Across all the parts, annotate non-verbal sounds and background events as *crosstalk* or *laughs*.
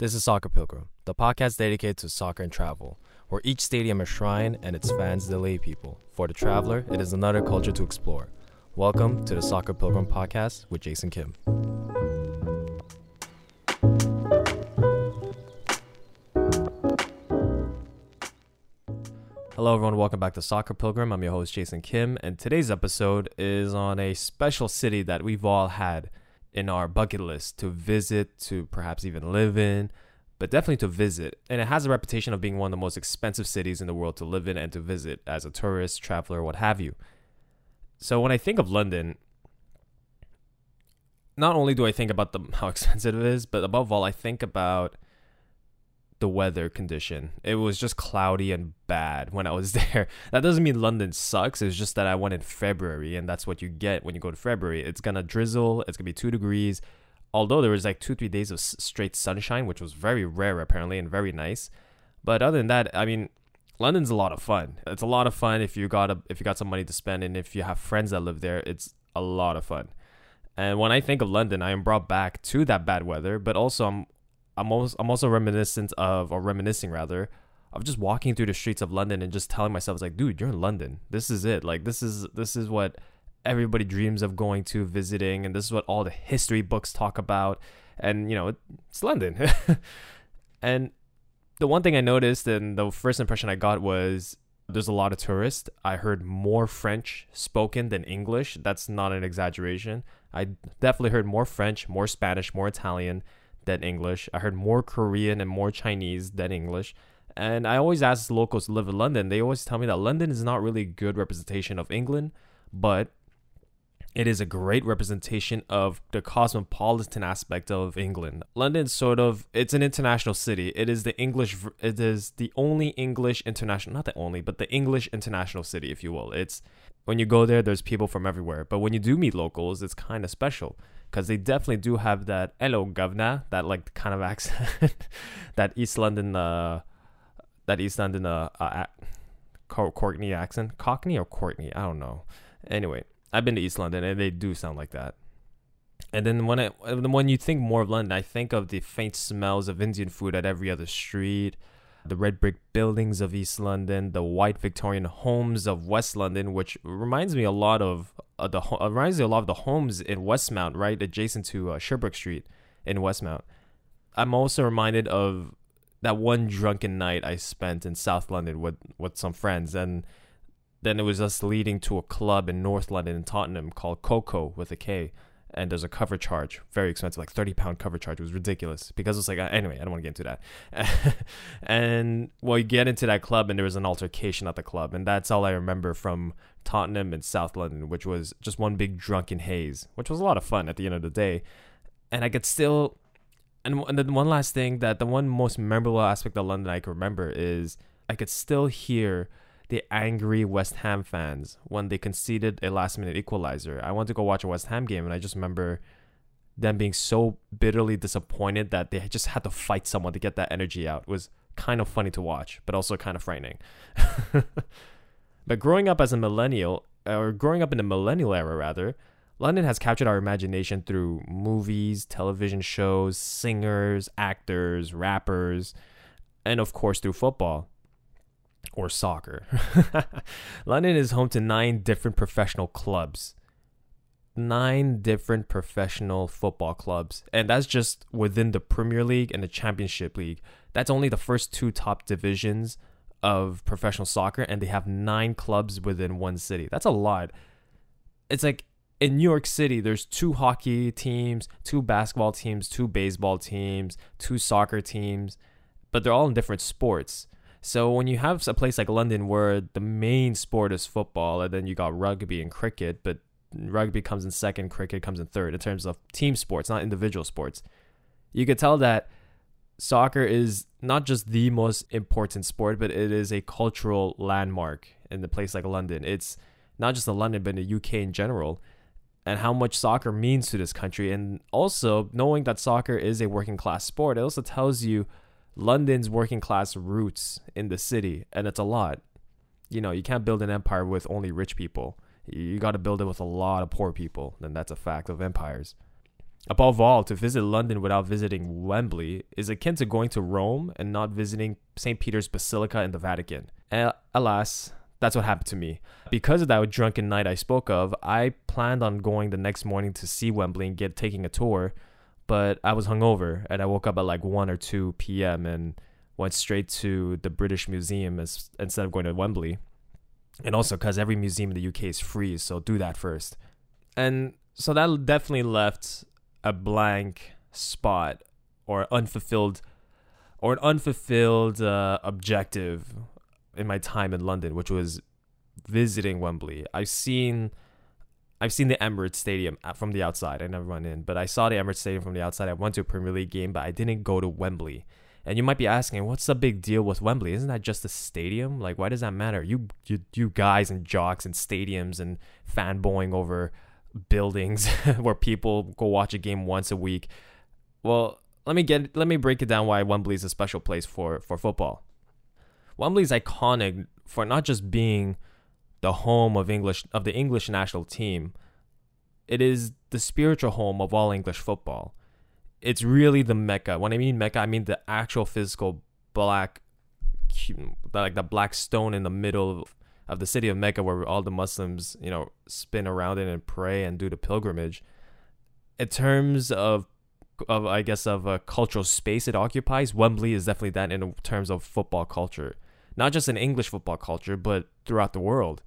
This is Soccer Pilgrim, the podcast dedicated to soccer and travel, where each stadium is a shrine and its fans the lay people. For the traveler, it is another culture to explore. Welcome to the Soccer Pilgrim podcast with Jason Kim. Hello, everyone. Welcome back to Soccer Pilgrim. I'm your host, Jason Kim, and today's episode is on a special city that we've all had in our bucket list to visit, to perhaps even live in, but definitely to visit. And it has a reputation of being one of the most expensive cities in the world to live in and to visit as a tourist, traveler, what have you. So when I think of London, not only do I think about the *laughs* how expensive it is, but above all, I think about the weather condition. It was just cloudy and bad when I was *laughs* there. That doesn't mean London sucks. It's just that I went in February, and that's what you get when you go to February. It's gonna drizzle. It's gonna be two degrees. Although there was like two, three days of straight sunshine, which was very rare apparently and very nice. But other than that, I mean, London's a lot of fun. It's a lot of fun if you got a, if you got some money to spend, and if you have friends that live there, it's a lot of fun. And when I think of London, I am brought back to that bad weather, but also I'm I'm also I'm also reminiscent of or reminiscing rather of just walking through the streets of London and just telling myself like, dude, you're in London. This is it. Like this is this is what everybody dreams of going to visiting and this is what all the history books talk about. And you know it's london. *laughs* And the one thing i noticed and the first impression i got was there's a lot of tourists. I heard more french spoken than english. That's not an exaggeration. I definitely heard more french more spanish more italian than English. I heard more Korean and more Chinese than English. And I always ask locals who live in London, they always tell me that London is not really a good representation of England, but it is a great representation of the cosmopolitan aspect of England. London sort of it's an international city. It is the English it is the only English international not the only, but the English international city if you will. It's when you go there there's people from everywhere, but when you do meet locals it's kind of special because they definitely do have that hello governor that like kind of *laughs* accent that east london uh that east london uh, uh courtney accent cockney or courtney i don't know anyway i've been to east london and they do sound like that and then when I when you think more of London, I think of the faint smells of Indian food at every other street, the red brick buildings of East London, the white Victorian homes of West London, which reminds me a lot of uh, the uh, reminds me a lot of the homes in Westmount, right adjacent to uh, Sherbrooke Street in Westmount. I'm also reminded of that one drunken night I spent in South London with with some friends, and then it was us leading to a club in North London in Tottenham called Coco with a K and there's a cover charge, very expensive, like 30 pound cover charge. It was ridiculous because it's like, uh, anyway, I don't want to get into that. *laughs* and well, you get into that club and there was an altercation at the club. And that's all I remember from Tottenham and South London, which was just one big drunken haze, which was a lot of fun at the end of the day. And I could still, and, and then one last thing that the one most memorable aspect of London I can remember is I could still hear the angry West Ham fans when they conceded a last minute equalizer. I went to go watch a West Ham game and I just remember them being so bitterly disappointed that they just had to fight someone to get that energy out. It was kind of funny to watch, but also kind of frightening. *laughs* but growing up as a millennial, or growing up in the millennial era rather, London has captured our imagination through movies, television shows, singers, actors, rappers, and of course through football or soccer. *laughs* London is home to nine different professional clubs. Nine different professional football clubs. And that's just within the Premier League and the Championship League. That's only the first two top divisions of professional soccer, and they have nine clubs within one city. That's a lot. It's like in New York City, there's two hockey teams, two basketball teams, two baseball teams, two soccer teams, but they're all in different sports. So when you have a place like London where the main sport is football, and then you got rugby and cricket, but rugby comes in second, cricket comes in third in terms of team sports, not individual sports. You could tell that soccer is not just the most important sport, but it is a cultural landmark in a place like London. It's not just in London, but in the UK in general, and how much soccer means to this country. And also knowing that soccer is a working class sport, it also tells you London's working class roots in the city, and it's a lot. You know, you can't build an empire with only rich people. You got to build it with a lot of poor people, and that's a fact of empires. Above all, to visit London without visiting Wembley is akin to going to Rome and not visiting St. Peter's Basilica and the Vatican. And alas, that's what happened to me. Because of that drunken night I spoke of, I planned on going the next morning to see Wembley and get taking a tour, but I was hungover and I woke up at like 1 or 2 p.m. and went straight to the British Museum as, instead of going to Wembley. And also because every museum in the UK is free, so do that first. And so that definitely left a blank spot or unfulfilled or an unfulfilled uh, objective in my time in London, which was visiting Wembley. I've seen I've seen the Emirates Stadium from the outside. I never went in, but I saw the Emirates Stadium from the outside. I went to a Premier League game, but I didn't go to Wembley. And you might be asking, what's the big deal with Wembley? Isn't that just a stadium? Like, why does that matter? You, you, you guys and jocks and stadiums and fanboying over buildings *laughs* where people go watch a game once a week. Well, let me get let me break it down why Wembley is a special place for for football. Wembley is iconic for not just being the home of English of the English national team. It is the spiritual home of all English football. It's really the mecca. When I mean mecca, I mean the actual physical black, like the black stone in the middle of the city of Mecca, where all the Muslims, you know, spin around it and pray and do the pilgrimage. In terms of, of I guess of a cultural space it occupies, Wembley is definitely that in terms of football culture, not just in English football culture, but throughout the world.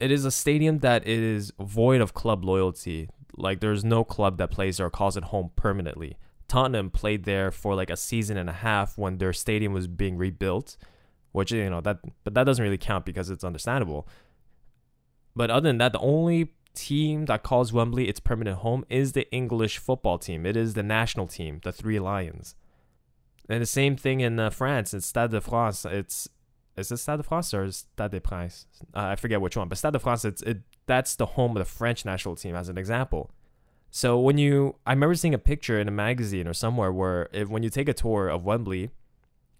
It is a stadium that is void of club loyalty. Like there's no club that plays there or calls it home permanently. Tottenham played there for like a season and a half when their stadium was being rebuilt which you know that but that doesn't really count because it's understandable. But other than that, the only team that calls Wembley its permanent home is the English football team. It is the national team, the Three Lions. And the same thing in uh, France. It's Stade de France. It's is it Stade de France or Stade de France? Uh, I forget which one. But Stade de France, it's it. That's the home of the French national team, as an example. So when you, I remember seeing a picture in a magazine or somewhere where if, when you take a tour of Wembley,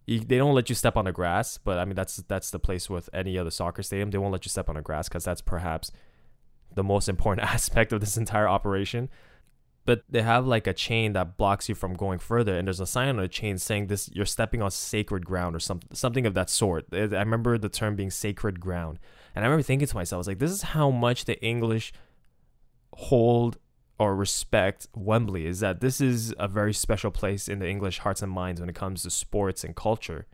you, they don't let you step on the grass, but I mean that's that's the place with any other soccer stadium. They won't let you step on the grass because that's perhaps the most important *laughs* aspect of this entire operation. But they have like a chain that blocks you from going further, and there's a sign on the chain saying this: you're stepping on sacred ground or something, something of that sort. I remember the term being sacred ground, and I remember thinking to myself, like, this is how much the English hold or respect Wembley is that this is a very special place in the English hearts and minds when it comes to sports and culture.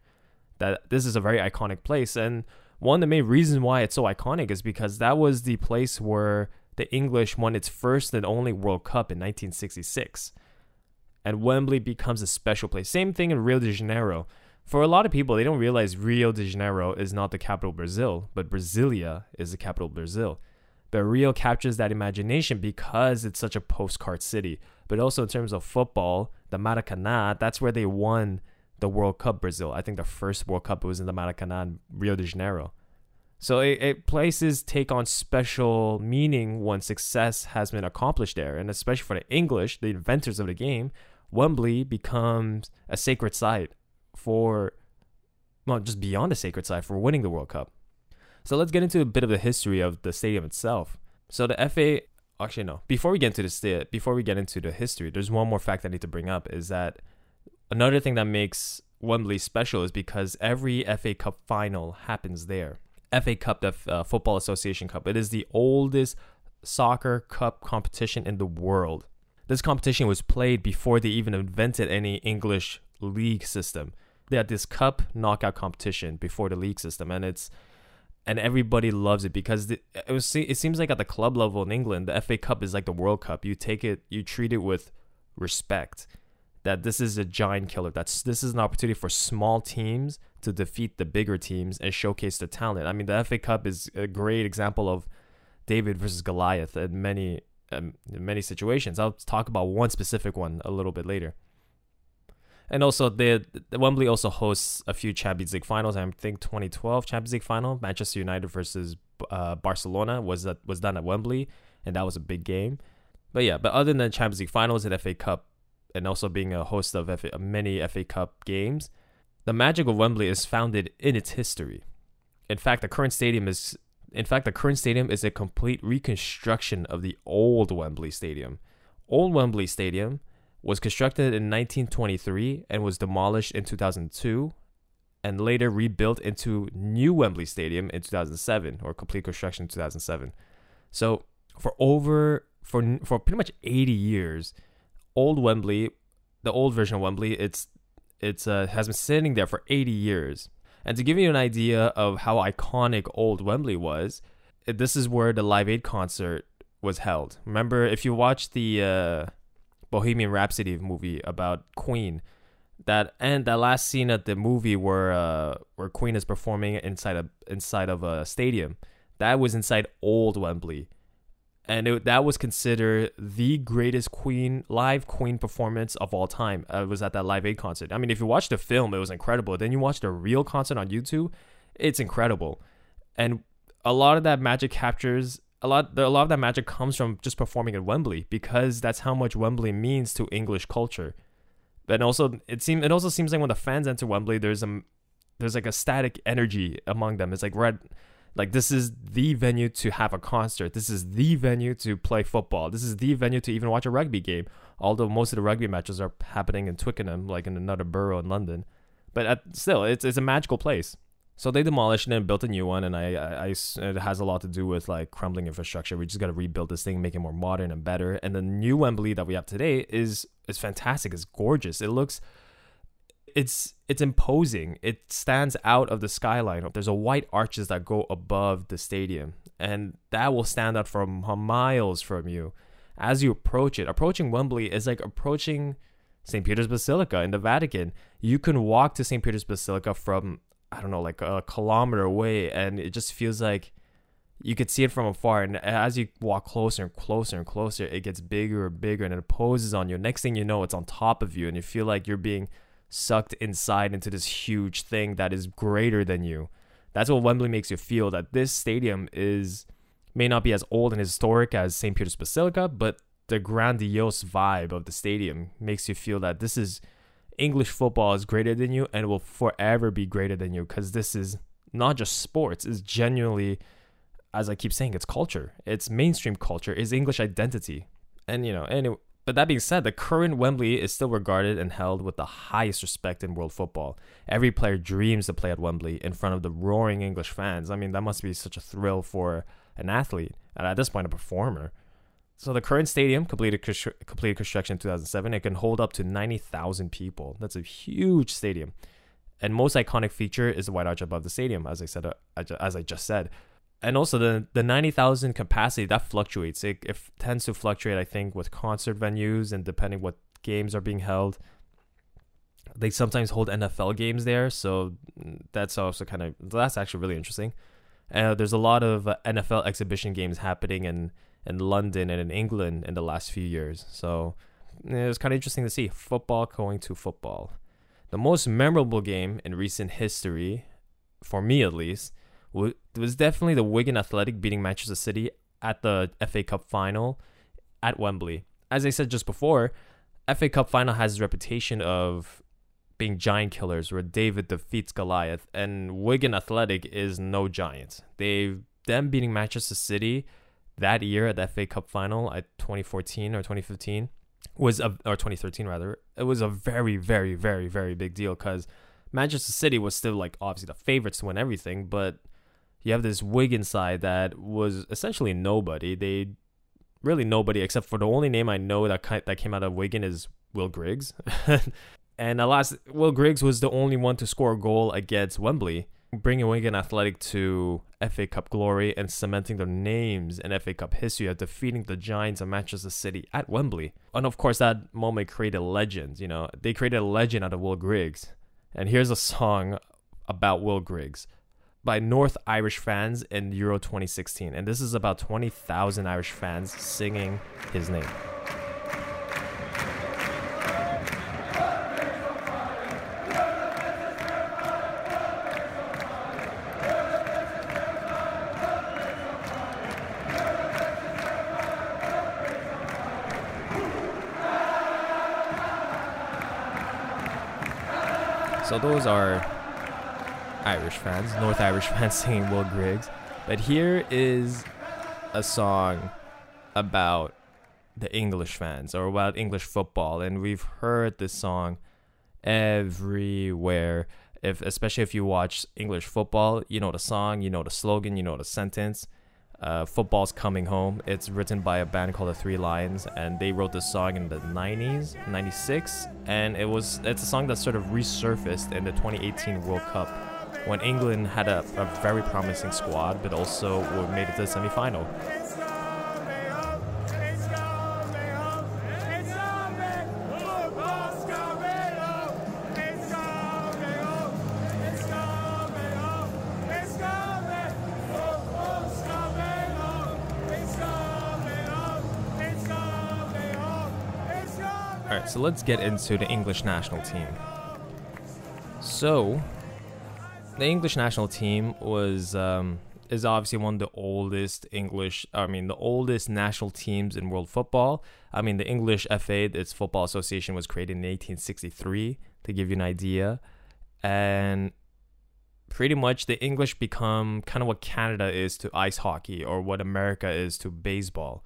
That this is a very iconic place. And one of the main reasons why it's so iconic is because that was the place where the English won its first and only World Cup in 1966. And Wembley becomes a special place. Same thing in Rio de Janeiro. For a lot of people, they don't realize Rio de Janeiro is not the capital of Brazil, but Brasilia is the capital of Brazil. But Rio captures that imagination because it's such a postcard city. But also in terms of football, the Maracanã, that's where they won the World Cup Brazil. I think the first World Cup was in the Maracanã Rio de Janeiro. So it, it, places take on special meaning when success has been accomplished there. And especially for the English, the inventors of the game, Wembley becomes a sacred site for, well, just beyond a sacred site for winning the World Cup. So let's get into a bit of the history of the stadium itself. So the FA, actually no, before we get into the state, before we get into the history, there's one more fact I need to bring up is that another thing that makes Wembley special is because every FA Cup final happens there. FA Cup, the uh, Football Association Cup, it is the oldest soccer cup competition in the world. This competition was played before they even invented any English league system. They had this cup knockout competition before the league system, and it's and everybody loves it because it was it seems like at the club level in England, the FA Cup is like the World Cup. You take it, you treat it with respect. That this is a giant killer. That's this is an opportunity for small teams to defeat the bigger teams and showcase the talent. I mean, the FA Cup is a great example of David versus Goliath in many um, in many situations. I'll talk about one specific one a little bit later. And also, the, Wembley also hosts a few Champions League finals. I think 2012 Champions League final, Manchester United versus uh, Barcelona was that was done at Wembley, and that was a big game. But yeah, but other than Champions League finals and FA Cup, and also being a host of FA, many FA Cup games, the magic of Wembley is founded in its history. In fact, the current stadium is in fact the current stadium is a complete reconstruction of the old Wembley Stadium Old Wembley Stadium was constructed in 1923 and was demolished in 2002 and later rebuilt into New Wembley Stadium in 2007 or complete construction in 2007. So for over for for pretty much 80 years, Old Wembley, the old version of Wembley, it's it's uh, has been sitting there for 80 years. And to give you an idea of how iconic Old Wembley was, this is where the Live Aid concert was held. Remember, if you watch the uh, Bohemian Rhapsody movie about Queen, that and that last scene at the movie where uh, where Queen is performing inside a inside of a stadium, that was inside Old Wembley, and it, that was considered the greatest Queen live Queen performance of all time. Uh, it was at that Live Aid concert. I mean, if you watch the film, it was incredible. Then you watch the real concert on YouTube, it's incredible, and a lot of that magic captures a lot. A lot of that magic comes from just performing at Wembley because that's how much Wembley means to English culture. But also, it seems it also seems like when the fans enter Wembley, there's a there's like a static energy among them. It's like red like this is the venue to have a concert. This is the venue to play football. This is the venue to even watch a rugby game. Although most of the rugby matches are happening in Twickenham, like in another borough in London, but at, still, it's it's a magical place. So they demolished it and built a new one, and I, I, I, it has a lot to do with like crumbling infrastructure. We just got to rebuild this thing, make it more modern and better. And the new Wembley that we have today is is fantastic. It's gorgeous. It looks it's it's imposing. It stands out of the skyline. There's a white arches that go above the stadium, and that will stand out from miles from you as you approach it. Approaching Wembley is like approaching St. Peter's Basilica in the Vatican. You can walk to St. Peter's Basilica from I don't know, like a kilometer away, and it just feels like you could see it from afar. And as you walk closer and closer and closer, it gets bigger and bigger, and it poses on you. Next thing you know, it's on top of you, and you feel like you're being sucked inside into this huge thing that is greater than you. That's what Wembley makes you feel that this stadium is may not be as old and historic as St. Peter's Basilica, but the grandiose vibe of the stadium makes you feel that this is English football is greater than you and will forever be greater than you because this is not just sports, it's genuinely as I keep saying, it's culture. It's mainstream culture, it's English identity. And you know, anyway, but that being said, the current Wembley is still regarded and held with the highest respect in world football. Every player dreams to play at Wembley in front of the roaring English fans. I mean, that must be such a thrill for an athlete, and at this point, a performer. So the current stadium completed completed construction in 2007. It can hold up to 90,000 people. That's a huge stadium. And most iconic feature is the white arch above the stadium, as I said, uh, as I just said and also the the 90,000 capacity that fluctuates. It, it tends to fluctuate, I think, with concert venues and depending what games are being held. They sometimes hold NFL games there, so that's also kind of that's actually really interesting. Uh, there's a lot of uh, NFL exhibition games happening in in London and in England in the last few years, so it was kind of interesting to see football going to football. The most memorable game in recent history, for me at least, it was definitely the Wigan Athletic beating Manchester City at the FA Cup final at Wembley. As I said just before, FA Cup final has a reputation of being giant killers where David defeats Goliath and Wigan Athletic is no giant. They them beating Manchester City that year at the FA Cup final at 2014 or 2015 was a or 2013 rather. It was a very very very very big deal cuz Manchester City was still like obviously the favorites to win everything, but you have this Wigan side that was essentially nobody. They really nobody except for the only name I know that that came out of Wigan is Will Griggs. *laughs* and alas, Will Griggs was the only one to score a goal against Wembley, bringing Wigan Athletic to FA Cup glory and cementing their names in FA Cup history of defeating the Giants of Manchester City at Wembley. And of course, that moment created legends. You know, they created a legend out of Will Griggs. And here's a song about Will Griggs by North Irish fans in Euro 2016. And this is about 20,000 Irish fans singing his name. So those are Irish fans, North Irish *laughs* fans singing Will Griggs. But here is a song about the English fans or about English football, and we've heard this song everywhere. If especially if you watch English football, you know the song, you know the slogan, you know the sentence. Uh, football's coming home. It's written by a band called the Three Lions, and they wrote this song in the 90s, 96, and it was it's a song that sort of resurfaced in the 2018 World Cup when England had a, a very promising squad, but also made it to the semifinal. Alright, so let's get into the English national team. So, the English national team was um, is obviously one of the oldest English, I mean, the oldest national teams in world football. I mean, the English FA, its football association, was created in 1863 to give you an idea, and pretty much the English become kind of what Canada is to ice hockey or what America is to baseball.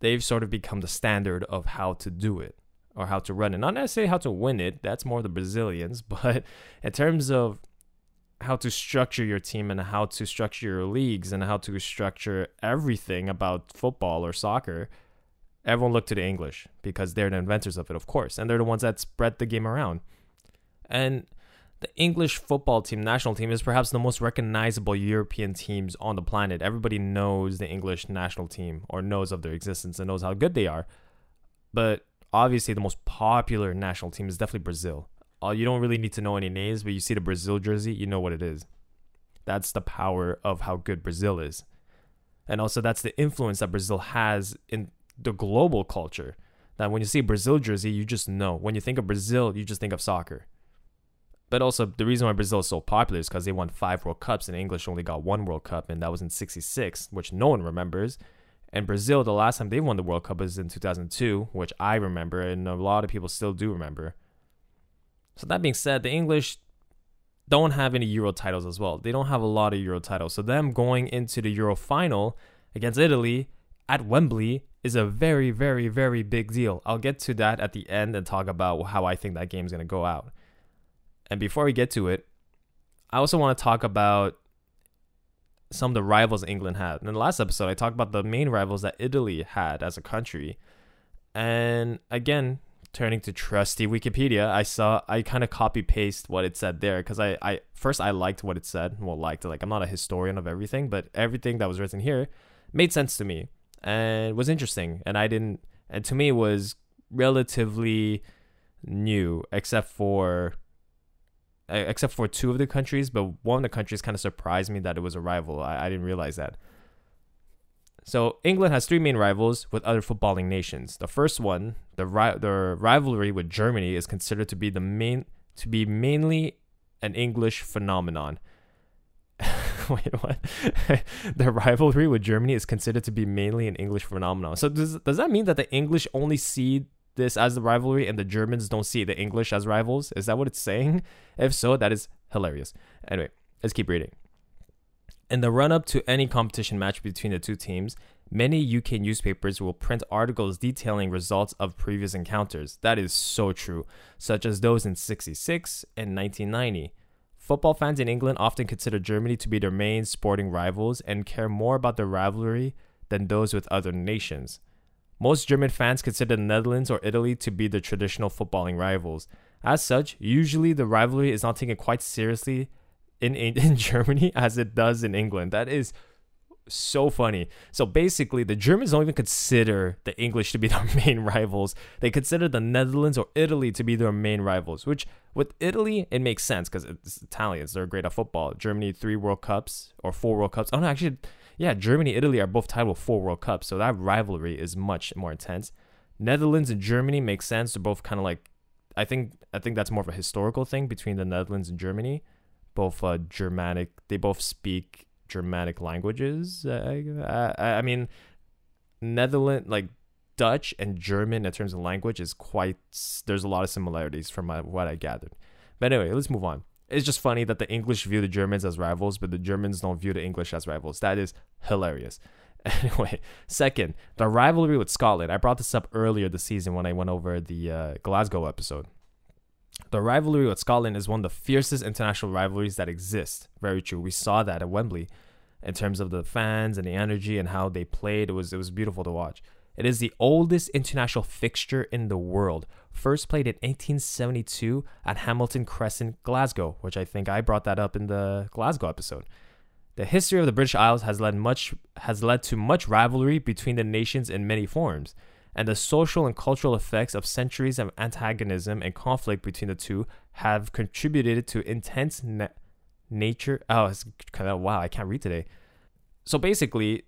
They've sort of become the standard of how to do it or how to run it. Not necessarily how to win it, that's more the Brazilians, *laughs* but in terms of how to structure your team and how to structure your leagues and how to structure everything about football or soccer, everyone looked to the English because they're the inventors of it, of course, and they're the ones that spread the game around. And the English football team, national team, is perhaps the most recognizable European teams on the planet. Everybody knows the English national team or knows of their existence and knows how good they are. But obviously, the most popular national team is definitely Brazil uh, you don't really need to know any names, but you see the Brazil jersey, you know what it is. That's the power of how good Brazil is. And also, that's the influence that Brazil has in the global culture. That when you see Brazil jersey, you just know. When you think of Brazil, you just think of soccer. But also, the reason why Brazil is so popular is because they won five World Cups, and English only got one World Cup, and that was in '66, which no one remembers. And Brazil, the last time they won the World Cup was in 2002, which I remember, and a lot of people still do remember. So that being said, the English don't have any Euro titles as well. They don't have a lot of Euro titles. So them going into the Euro final against Italy at Wembley is a very, very, very big deal. I'll get to that at the end and talk about how I think that game's going to go out. And before we get to it, I also want to talk about some of the rivals England had. In the last episode, I talked about the main rivals that Italy had as a country. And again, turning to trusty Wikipedia, I saw I kind of copy paste what it said there because I, I first I liked what it said. Well, liked like I'm not a historian of everything, but everything that was written here made sense to me and was interesting. And I didn't, and to me it was relatively new, except for except for two of the countries. But one of the countries kind of surprised me that it was a rival. I, I didn't realize that. So England has three main rivals with other footballing nations. The first one, the ri- the rivalry with Germany, is considered to be the main to be mainly an English phenomenon. *laughs* Wait, what? *laughs* the rivalry with Germany is considered to be mainly an English phenomenon. So does does that mean that the English only see this as the rivalry and the Germans don't see the English as rivals? Is that what it's saying? If so, that is hilarious. Anyway, let's keep reading. In the run up to any competition match between the two teams, many UK newspapers will print articles detailing results of previous encounters. That is so true, such as those in 66 and 1990. Football fans in England often consider Germany to be their main sporting rivals and care more about the rivalry than those with other nations. Most German fans consider the Netherlands or Italy to be the traditional footballing rivals. As such, usually the rivalry is not taken quite seriously in, *laughs* in, Germany as it does in England. That is so funny. So basically, the Germans don't even consider the English to be *laughs* their main rivals. They consider the Netherlands or Italy to be their main rivals, which with Italy, it makes sense because it's Italians. They're great at football. Germany, three World Cups or four World Cups. Oh, no, actually, yeah, Germany, Italy are both tied with four World Cups. So that rivalry is much more intense. Netherlands and Germany make sense. They're both kind of like, I think, I think that's more of a historical thing between the Netherlands and Germany both uh, Germanic. They both speak Germanic languages. Uh, I, I mean, Netherlands like Dutch and German in terms of language is quite. There's a lot of similarities from my, what I gathered. But anyway, let's move on. It's just funny that the English view the Germans as rivals, but the Germans don't view the English as rivals. That is hilarious. *laughs* Anyway, second, the rivalry with Scotland. I brought this up earlier this season when I went over the uh, Glasgow episode. The rivalry with Scotland is one of the fiercest international rivalries that exist. Very true. We saw that at Wembley in terms of the fans and the energy and how they played. It was it was beautiful to watch. It is the oldest international fixture in the world. First played in 1872 at Hamilton Crescent, Glasgow, which I think I brought that up in the Glasgow episode. The history of the British Isles has led much has led to much rivalry between the nations in many forms, and the social and cultural effects of centuries of antagonism and conflict between the two have contributed to intense na- nature. Oh, kind of wow! I can't read today. So basically,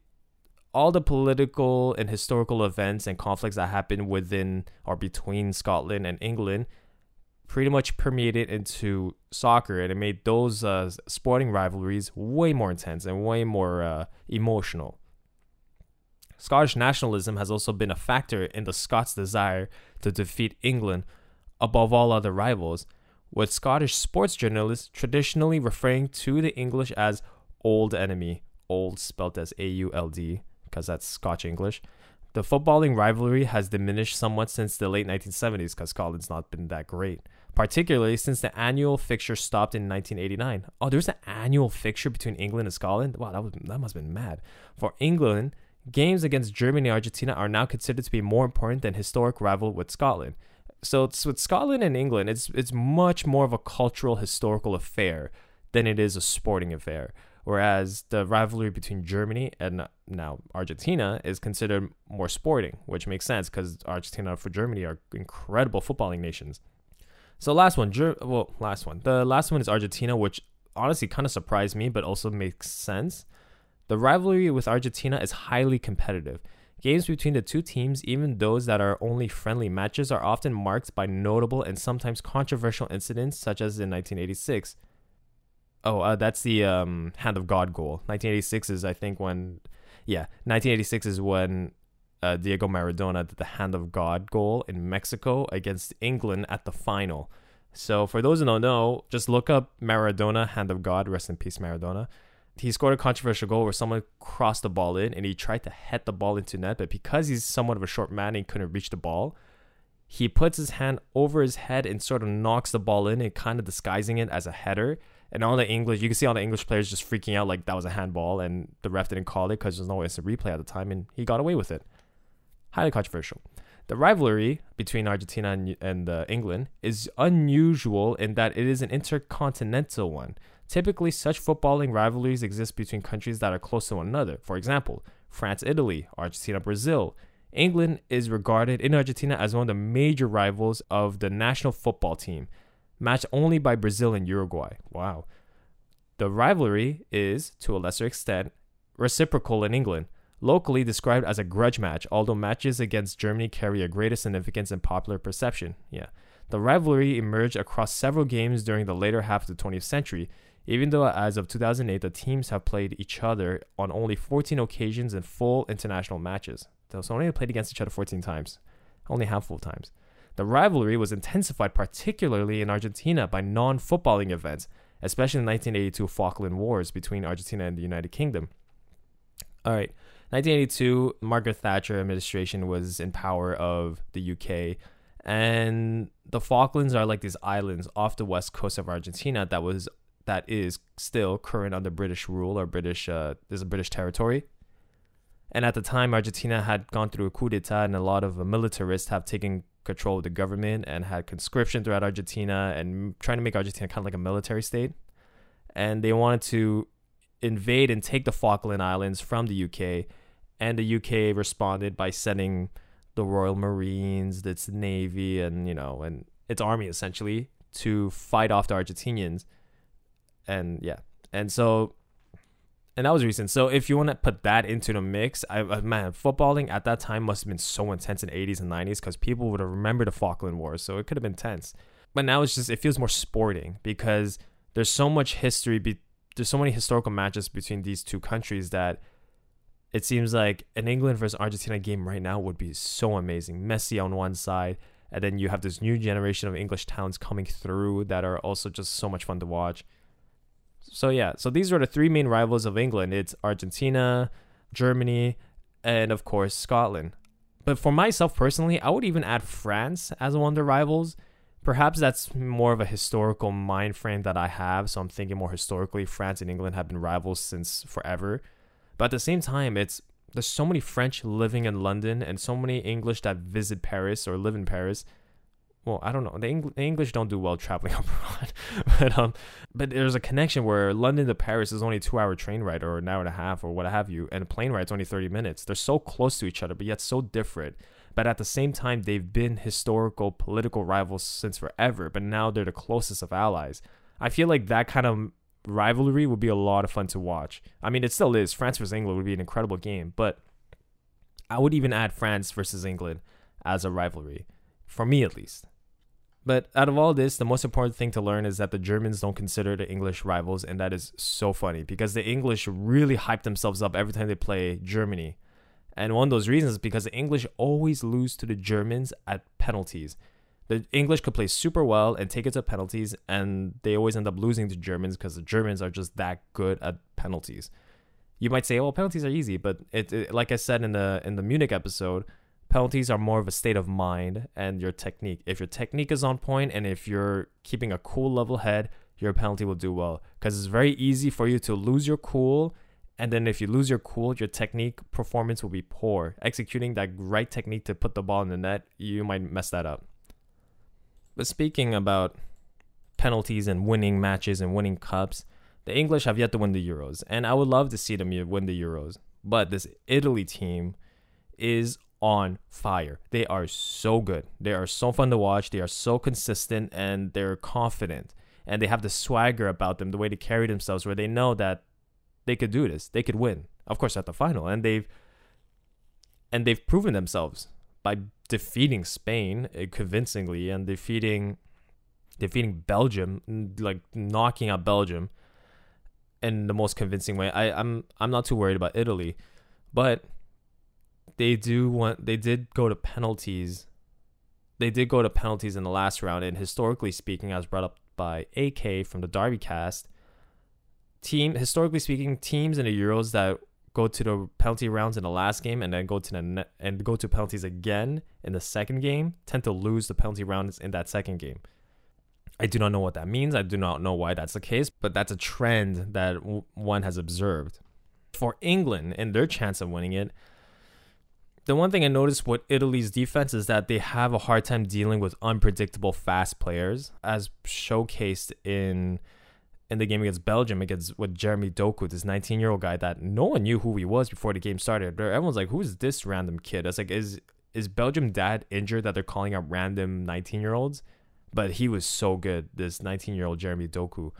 all the political and historical events and conflicts that happened within or between Scotland and England pretty much permeated into soccer and it made those uh, sporting rivalries way more intense and way more uh, emotional. Scottish nationalism has also been a factor in the Scots' desire to defeat England above all other rivals, with Scottish sports journalists traditionally referring to the English as old enemy, old spelt as A U L D, because that's Scotch English. The footballing rivalry has diminished somewhat since the late 1970s because Scotland's not been that great, particularly since the annual fixture stopped in 1989. Oh, there's an annual fixture between England and Scotland? Wow, that, was, that must have been mad. For England, games against Germany and Argentina are now considered to be more important than historic rival with Scotland. So it's with Scotland and England, it's it's much more of a cultural historical affair than it is a sporting affair. Whereas the rivalry between Germany and uh, now Argentina is considered more sporting, which makes sense because Argentina for Germany are incredible footballing nations. So last one, Ger- well, last one. The last one is Argentina, which honestly kind of surprised me, but also makes sense. The rivalry with Argentina is highly competitive. Games between the two teams, even those that are only friendly matches, are often marked by notable and sometimes controversial incidents, such as in 1986 Oh, uh, that's the um, Hand of God goal. 1986 is, I think, when, yeah, 1986 is when uh, Diego Maradona did the Hand of God goal in Mexico against England at the final. So for those who don't know, just look up Maradona, Hand of God, rest in peace, Maradona. He scored a controversial goal where someone crossed the ball in and he tried to head the ball into net, but because he's somewhat of a short man and he couldn't reach the ball, he puts his hand over his head and sort of knocks the ball in and kind of disguising it as a header and all the English, you can see all the English players just freaking out like that was a handball, and the ref didn't call it because there's no instant replay at the time, and he got away with it. Highly controversial. The rivalry between Argentina and, and uh, England is unusual in that it is an intercontinental one. Typically, such footballing rivalries exist between countries that are close to one another. For example, France Italy, Argentina Brazil. England is regarded in Argentina as one of the major rivals of the national football team matched only by Brazil and Uruguay. Wow. The rivalry is, to a lesser extent, reciprocal in England, locally described as a grudge match, although matches against Germany carry a greater significance in popular perception. Yeah. The rivalry emerged across several games during the later half of the 20th century, even though as of 2008 the teams have played each other on only 14 occasions in full international matches. So only played against each other 14 times, only a handful of times. The rivalry was intensified particularly in Argentina by non footballing events, especially the 1982 Falkland Wars between Argentina and the United Kingdom. All right, 1982, Margaret Thatcher administration was in power of the UK, and the Falklands are like these islands off the west coast of Argentina that was that is still current under British rule or British uh, there's a British territory. And at the time, Argentina had gone through a coup d'état, and a lot of militarists have taken control of the government and had conscription throughout Argentina and trying to make Argentina kind of like a military state. And they wanted to invade and take the Falkland Islands from the UK. And the UK responded by sending the Royal Marines, its navy, and you know, and its army essentially to fight off the Argentinians. And yeah, and so and that was recent. So if you want to put that into the mix, I uh, man, footballing at that time must have been so intense in 80s and 90s because people would have remembered the Falkland Wars, so it could have been tense. But now it's just it feels more sporting because there's so much history. Be, there's so many historical matches between these two countries that it seems like an England versus Argentina game right now would be so amazing. Messi on one side, and then you have this new generation of English towns coming through that are also just so much fun to watch. So yeah, so these are the three main rivals of England. It's Argentina, Germany, and of course Scotland. But for myself personally, I would even add France as one of the rivals. Perhaps that's more of a historical mind frame that I have, so I'm thinking more historically. France and England have been rivals since forever. But at the same time, it's there's so many French living in London and so many English that visit Paris or live in Paris well, I don't know. The, Eng- the English don't do well traveling *laughs* abroad, but um, but there's a connection where London to Paris is only a two-hour train ride or an hour and a half or what have you, and a plane ride's only thirty minutes. They're so close to each other, but yet so different. But at the same time, they've been historical political rivals since forever. But now they're the closest of allies. I feel like that kind of rivalry would be a lot of fun to watch. I mean, it still is. France versus England would be an incredible game, but I would even add France versus England as a rivalry, for me at least. But out of all this, the most important thing to learn is that the Germans don't consider the English rivals, and that is so funny because the English really hype themselves up every time they play Germany. And one of those reasons is because the English always lose to the Germans at penalties. The English could play super well and take it to penalties, and they always end up losing to Germans because the Germans are just that good at penalties. You might say, "Well, penalties are easy," but it, it like I said in the in the Munich episode, penalties are more of a state of mind and your technique. If your technique is on point and if you're keeping a cool level head, your penalty will do well. Because it's very easy for you to lose your cool. And then if you lose your cool, your technique performance will be poor. Executing that right technique to put the ball in the net, you might mess that up. But speaking about penalties and winning matches and winning cups, the English have yet to win the Euros. And I would love to see them win the Euros. But this Italy team is on fire. They are so good. They are so fun to watch. They are so consistent and they're confident. And they have the swagger about them, the way they carry themselves, where they know that they could do this. They could win. Of course, at the final. And they've and they've proven themselves by defeating Spain uh, convincingly and defeating defeating Belgium, like knocking out Belgium in the most convincing way. I, I'm I'm not too worried about Italy, but they do want they did go to penalties. They did go to penalties in the last round, and historically speaking, as brought up by AK from the Derby cast, team historically speaking, teams in the Euros that go to the penalty rounds in the last game and then go to the ne- and go to penalties again in the second game tend to lose the penalty rounds in that second game. I do not know what that means. I do not know why that's the case, but that's a trend that w- one has observed. For England and their chance of winning it, the one thing I noticed with Italy's defense is that they have a hard time dealing with unpredictable fast players, as showcased in in the game against Belgium against with Jeremy Doku, this 19 year old guy that no one knew who he was before the game started. Everyone's like, "Who's this random kid?" It's like, is is Belgium dad injured that they're calling out random 19 year olds? But he was so good. This 19 year old Jeremy Doku,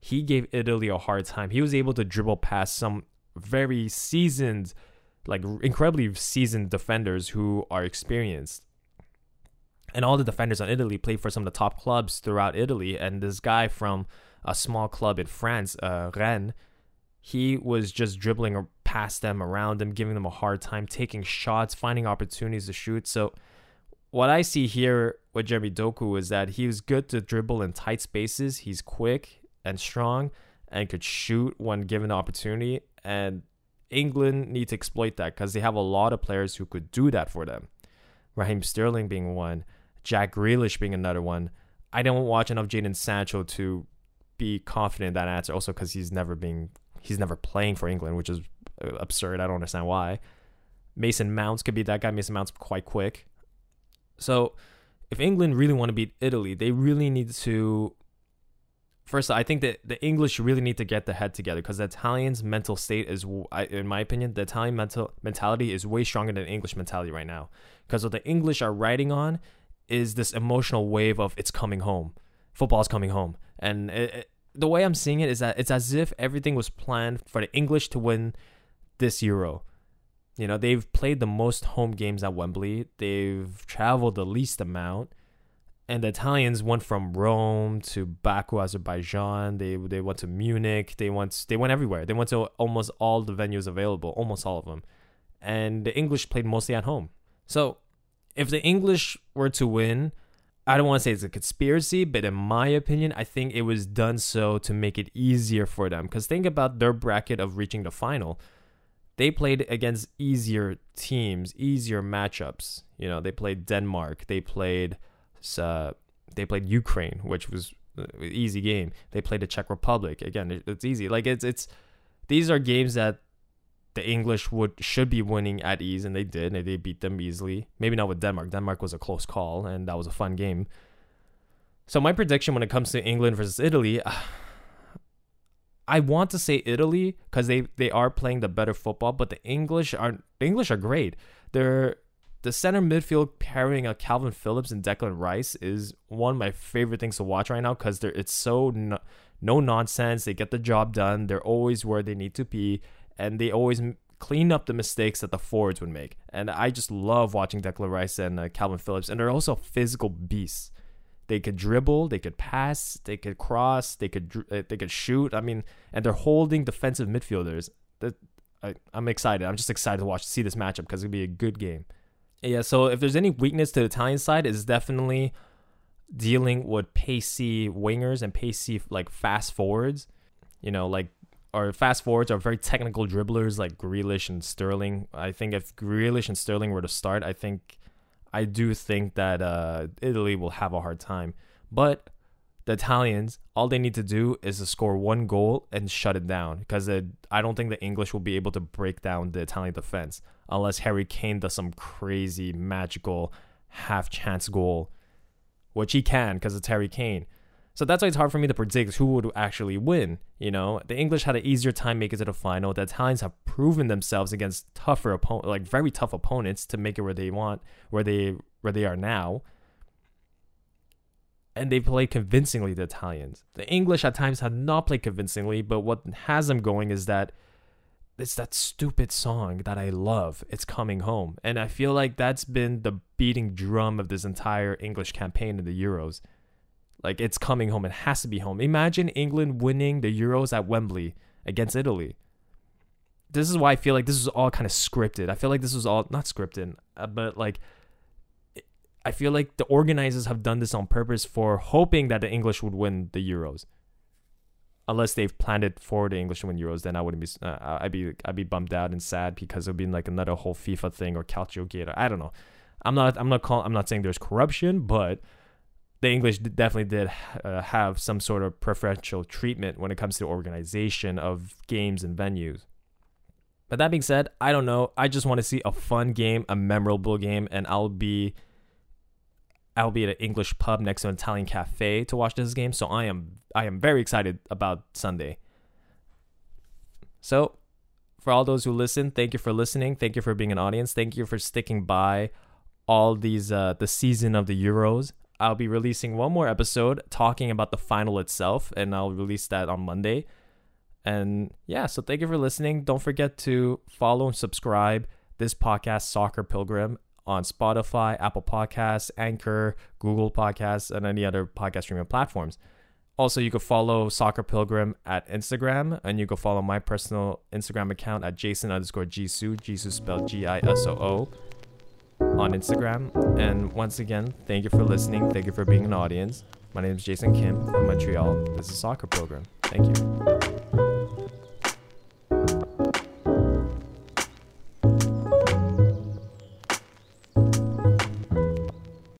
he gave Italy a hard time. He was able to dribble past some very seasoned like incredibly seasoned defenders who are experienced. And all the defenders on Italy play for some of the top clubs throughout Italy. And this guy from a small club in France, uh, Rennes, he was just dribbling past them, around them, giving them a hard time, taking shots, finding opportunities to shoot. So, what I see here with Jeremy Doku is that he was good to dribble in tight spaces. He's quick and strong and could shoot when given the opportunity. And England need to exploit that because they have a lot of players who could do that for them. Raheem Sterling being one, Jack Grealish being another one. I don't watch enough Jadon Sancho to be confident in that answer. Also, because he's never being he's never playing for England, which is uh, absurd. I don't understand why. Mason Mounts could be that guy. Mason Mounts quite quick. So, if England really want to beat Italy, they really need to first i think that the english really need to get the head together because the italians mental state is in my opinion the italian mental mentality is way stronger than english mentality right now. Because what the english are riding on is this emotional wave of it's coming home. Football's coming home. And it, it, the way i'm seeing it is that it's as if everything was planned for the english to win this euro. You know they've played the most home games at wembley. They've traveled the least amount and the Italians went from Rome to Baku, Azerbaijan. They they went to Munich. They went they went everywhere. They went to almost all the venues available, almost all of them. And the English played mostly at home. So if the English were to win, I don't want to say it's a conspiracy, but in my opinion, I think it was done so to make it easier for them. Because think about their bracket of reaching the final. they played against easier teams, easier matchups. You know, they played Denmark, they played uh, they played Ukraine, which was an easy game. They played the Czech Republic. Again, it's easy. Like it's it's these are games that the English would should be winning at ease, and they did. And they beat them easily. Maybe not with Denmark. Denmark was a close call, and that was a fun game. So my prediction when it comes to England versus Italy, I want to say Italy because they they are playing the better football, but the English are the English are great. They're the center midfield pairing of Kalvin Phillips and Declan Rice is one of my favorite things to watch right now because it's so no, no nonsense. They get the job done. They're always where they need to be, and they always clean up the mistakes that the forwards would make. And I just love watching Declan Rice and uh, Kalvin Phillips, and they're also physical beasts. They could dribble, they could pass, they could cross, they could uh, they could shoot. I mean, and they're holding defensive midfielders. That I'm excited. I'm just excited to watch see this matchup because it'll be a good game. Yeah. So if there's any weakness to the Italian side, is definitely dealing with pacey wingers and pacey like fast forwards. You know, like our fast forwards are very technical dribblers like Grealish and Sterling. I think if Grealish and Sterling were to start, I think I do think that uh, Italy will have a hard time. But the Italians, all they need to do is to score one goal and shut it down because I don't think the English will be able to break down the Italian defense unless Harry Kane does some crazy magical half chance goal, which he can because it's Harry Kane. So that's why it's hard for me to predict who would actually win. You know, the English had an easier time making it to the final. The Italians have proven themselves against tougher opponents, like very tough opponents, to make it where they want, where they where they are now. And they played convincingly. The Italians, the English at times have not played convincingly, but what has them going is that it's that stupid song that I love. It's coming home, and I feel like that's been the beating drum of this entire English campaign in the Euros like it's coming home. It has to be home. Imagine England winning the Euros at Wembley against Italy. This is why I feel like this is all kind of scripted. I feel like this was all not scripted, uh, but like I feel like the organizers have done this on purpose for hoping that the English would win the Euros. Unless they've planned it for the English to win Euros, then I wouldn't be. Uh, I'd be. I'd be bummed out and sad because it'd be like another whole FIFA thing or Calcio Gate. I don't know. I'm not. I'm not calling. I'm not saying there's corruption, but the English definitely did uh, have some sort of preferential treatment when it comes to organization of games and venues. But that being said, I don't know. I just want to see a fun game, a memorable game, and I'll be I'll be at an English pub next to an Italian cafe to watch this game. So I am I am very excited about Sunday. So for all those who listen, thank you for listening. Thank you for being an audience. Thank you for sticking by all these uh, the season of the Euros. I'll be releasing one more episode talking about the final itself, and I'll release that on Monday. And yeah, so thank you for listening. Don't forget to follow and subscribe this podcast, Soccer Pilgrim, on Spotify, Apple Podcasts, Anchor, Google Podcasts, and any other podcast streaming platforms. Also, you can follow Soccer Pilgrim at Instagram, and you can follow my personal Instagram account at Jason underscore Gisoo, Gisoo spelled G I S O O on Instagram. And once again, thank you for listening. Thank you for being an audience. My name is Jason Kim from Montreal. This is Soccer Pilgrim. Thank you.